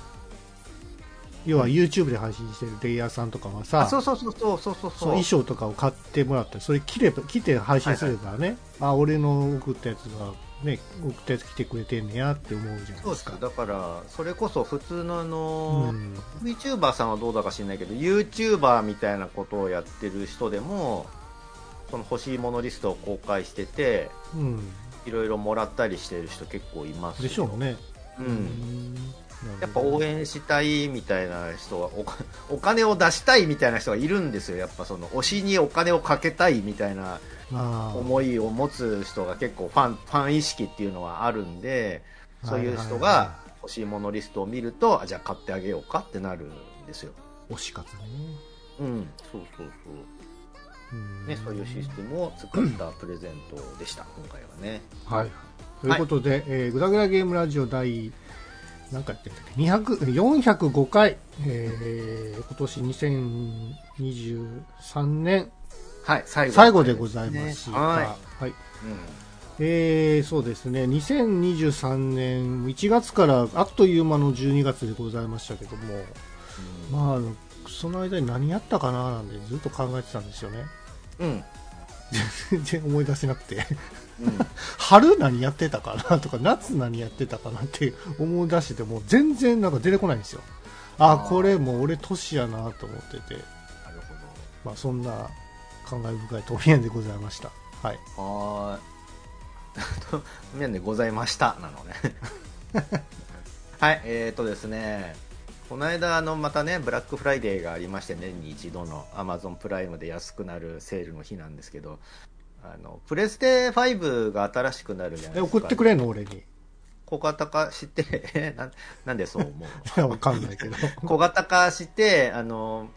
Speaker 1: 要は YouTube で配信してるレイヤーさんとかはさ
Speaker 2: うそうそうそうそうそう
Speaker 1: そう。衣装とかを買ってもらったりそれ着れば着て配信すればね、あ俺の送ったやつがね送ったやつ来てくれてんねやって思うじゃない
Speaker 2: そうです
Speaker 1: か
Speaker 2: だからそれこそ普通のあ
Speaker 1: う
Speaker 2: の、
Speaker 1: ん。
Speaker 2: VTuber さんはどうだか知らないけど YouTuber みたいなことをやってる人でもその欲しいものリストを公開してて
Speaker 1: うん。
Speaker 2: いろいろもらったりしてる人結構います。よ
Speaker 1: でしょうね。
Speaker 2: う、
Speaker 1: うん。ん
Speaker 2: やっぱ応援したいみたいな人はおかお金を出したいみたいな人がいるんですよ。やっぱその推しにお金をかけたいみたいな
Speaker 1: まあ
Speaker 2: 思いを持つ人が結構ファンファン意識っていうのはあるんでそういう人が欲しいものリストを見るとあじゃあ買ってあげようかってなるんですよ。
Speaker 1: 推し活ね。
Speaker 2: うん。そうそうそう。
Speaker 1: うん
Speaker 2: ねそういうシステムを使ったプレゼントでした。今回はね。
Speaker 1: はい。ということで、えーグダグダゲームラジオ第何回やってるんだっけ200 405回、えー今年2023年。
Speaker 2: はい最後
Speaker 1: 最後でございました、
Speaker 2: ねはい。
Speaker 1: はい。
Speaker 2: うん。
Speaker 1: えーそうですね、2023年。1月からあっという間の12月でございましたけども、まああの、その間に何やったかななんてずっと考えてたんですよね。
Speaker 2: うん。
Speaker 1: 全然思い出せなくて。
Speaker 2: うん。
Speaker 1: 春何やってたかなとか、夏何やってたかなって思い出してても、全然なんか出てこないんですよ。あ
Speaker 2: あー。
Speaker 1: これもう俺年やなと思ってて、
Speaker 2: なる
Speaker 1: まあそんな感慨深いトミエンでございました。はい。
Speaker 2: ほどはーい。面でございました。なのね。はいえーとですねこの間あのまたねブラックフライデーがありまして年に一度のアマゾンプライムで安くなるセールの日なんですけどあの、プレステ5が新しくなるじゃない
Speaker 1: え、
Speaker 2: ですか。
Speaker 1: 送ってくれんの？俺に。
Speaker 2: 小型化して、え ななんでそう思うの？
Speaker 1: いや、わかんないけど。
Speaker 2: 小型化して、あの、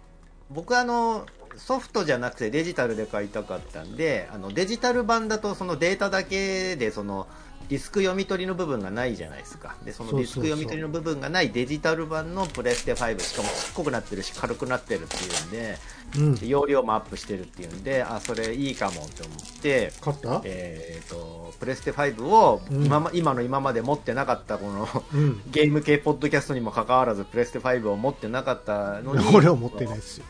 Speaker 2: 僕あの、ソフトじゃなくてデジタルで買いたかったんで、あのデジタル版だとそのデータだけでそのディスク読み取りの部分がないじゃないですか。で、そのディスク読み取りの部分がないデジタル版のプレステ5、しかもちっこくなってるし軽くなってるっていうんで、
Speaker 1: うん。
Speaker 2: で容量もアップしてるっていうんで、あ、それいいかもって思って、
Speaker 1: 買った？
Speaker 2: えー、と、プレステ5を
Speaker 1: うん
Speaker 2: 今,、ま今の今まで持ってなかったこの
Speaker 1: うん。
Speaker 2: ゲーム系ポッドキャストにもかかわらずプレステ5を持ってなかったのに
Speaker 1: 俺は持ってないですよ。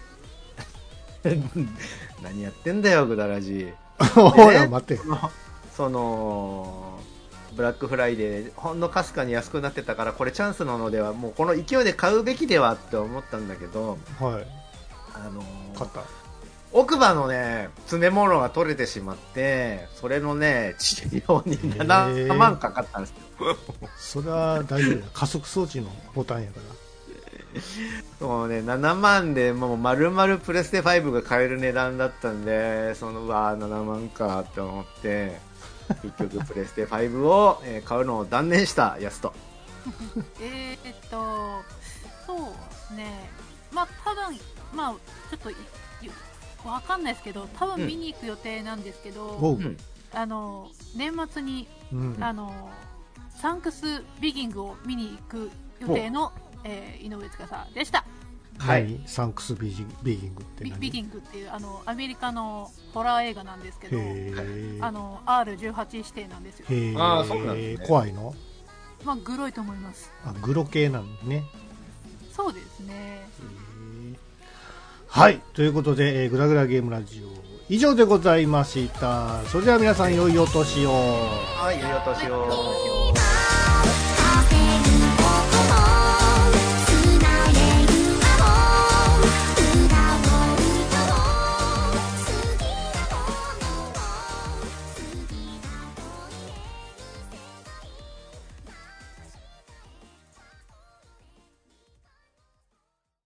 Speaker 2: 何やってんだよグダラジ
Speaker 1: ほら、待って。
Speaker 2: そのそのブラックフライデーほんのかすかに安くなってたからこれチャンスなのではもうこの勢いで買うべきではって思ったんだけど
Speaker 1: はい。
Speaker 2: あの
Speaker 1: 買った。
Speaker 2: 奥歯のね詰め物が取れてしまってそれのね治療に
Speaker 1: へ
Speaker 2: 7
Speaker 1: ー
Speaker 2: 万かかったんですよ
Speaker 1: それは大丈夫や。加速装置のボタンやから。
Speaker 2: もうね、7万でもう丸々プレステ5が買える値段だったんで、そのうわー7万かって思って、結局プレステ5を、えー買うのを断念したやすと。
Speaker 3: えーっと、そうですね。まあ、多分、まあ、ちょっとい、いわかんないですけど、多分見に行く予定なんですけど。
Speaker 1: う
Speaker 2: ん
Speaker 3: あの、年末に、
Speaker 1: うん。
Speaker 3: あの、サンクスビギングを見に行く予定の、えー井上司でした。
Speaker 2: はい
Speaker 1: 何サンクスビジビギングって
Speaker 3: ビ
Speaker 1: 何？
Speaker 3: ビギングっていうあのアメリカのホラー映画なんですけど、
Speaker 1: へ
Speaker 3: あの R18 指定なんですよ。
Speaker 2: あーそうなんですね
Speaker 1: 怖いの？
Speaker 3: まあ、グロいと思います。
Speaker 1: あ、グロ系なんね。
Speaker 3: そうですね。
Speaker 1: はい。ということで、えーグラグラゲームラジオ、以上でございました。それでは皆さん、良いお年を。
Speaker 2: はい、良いお年を。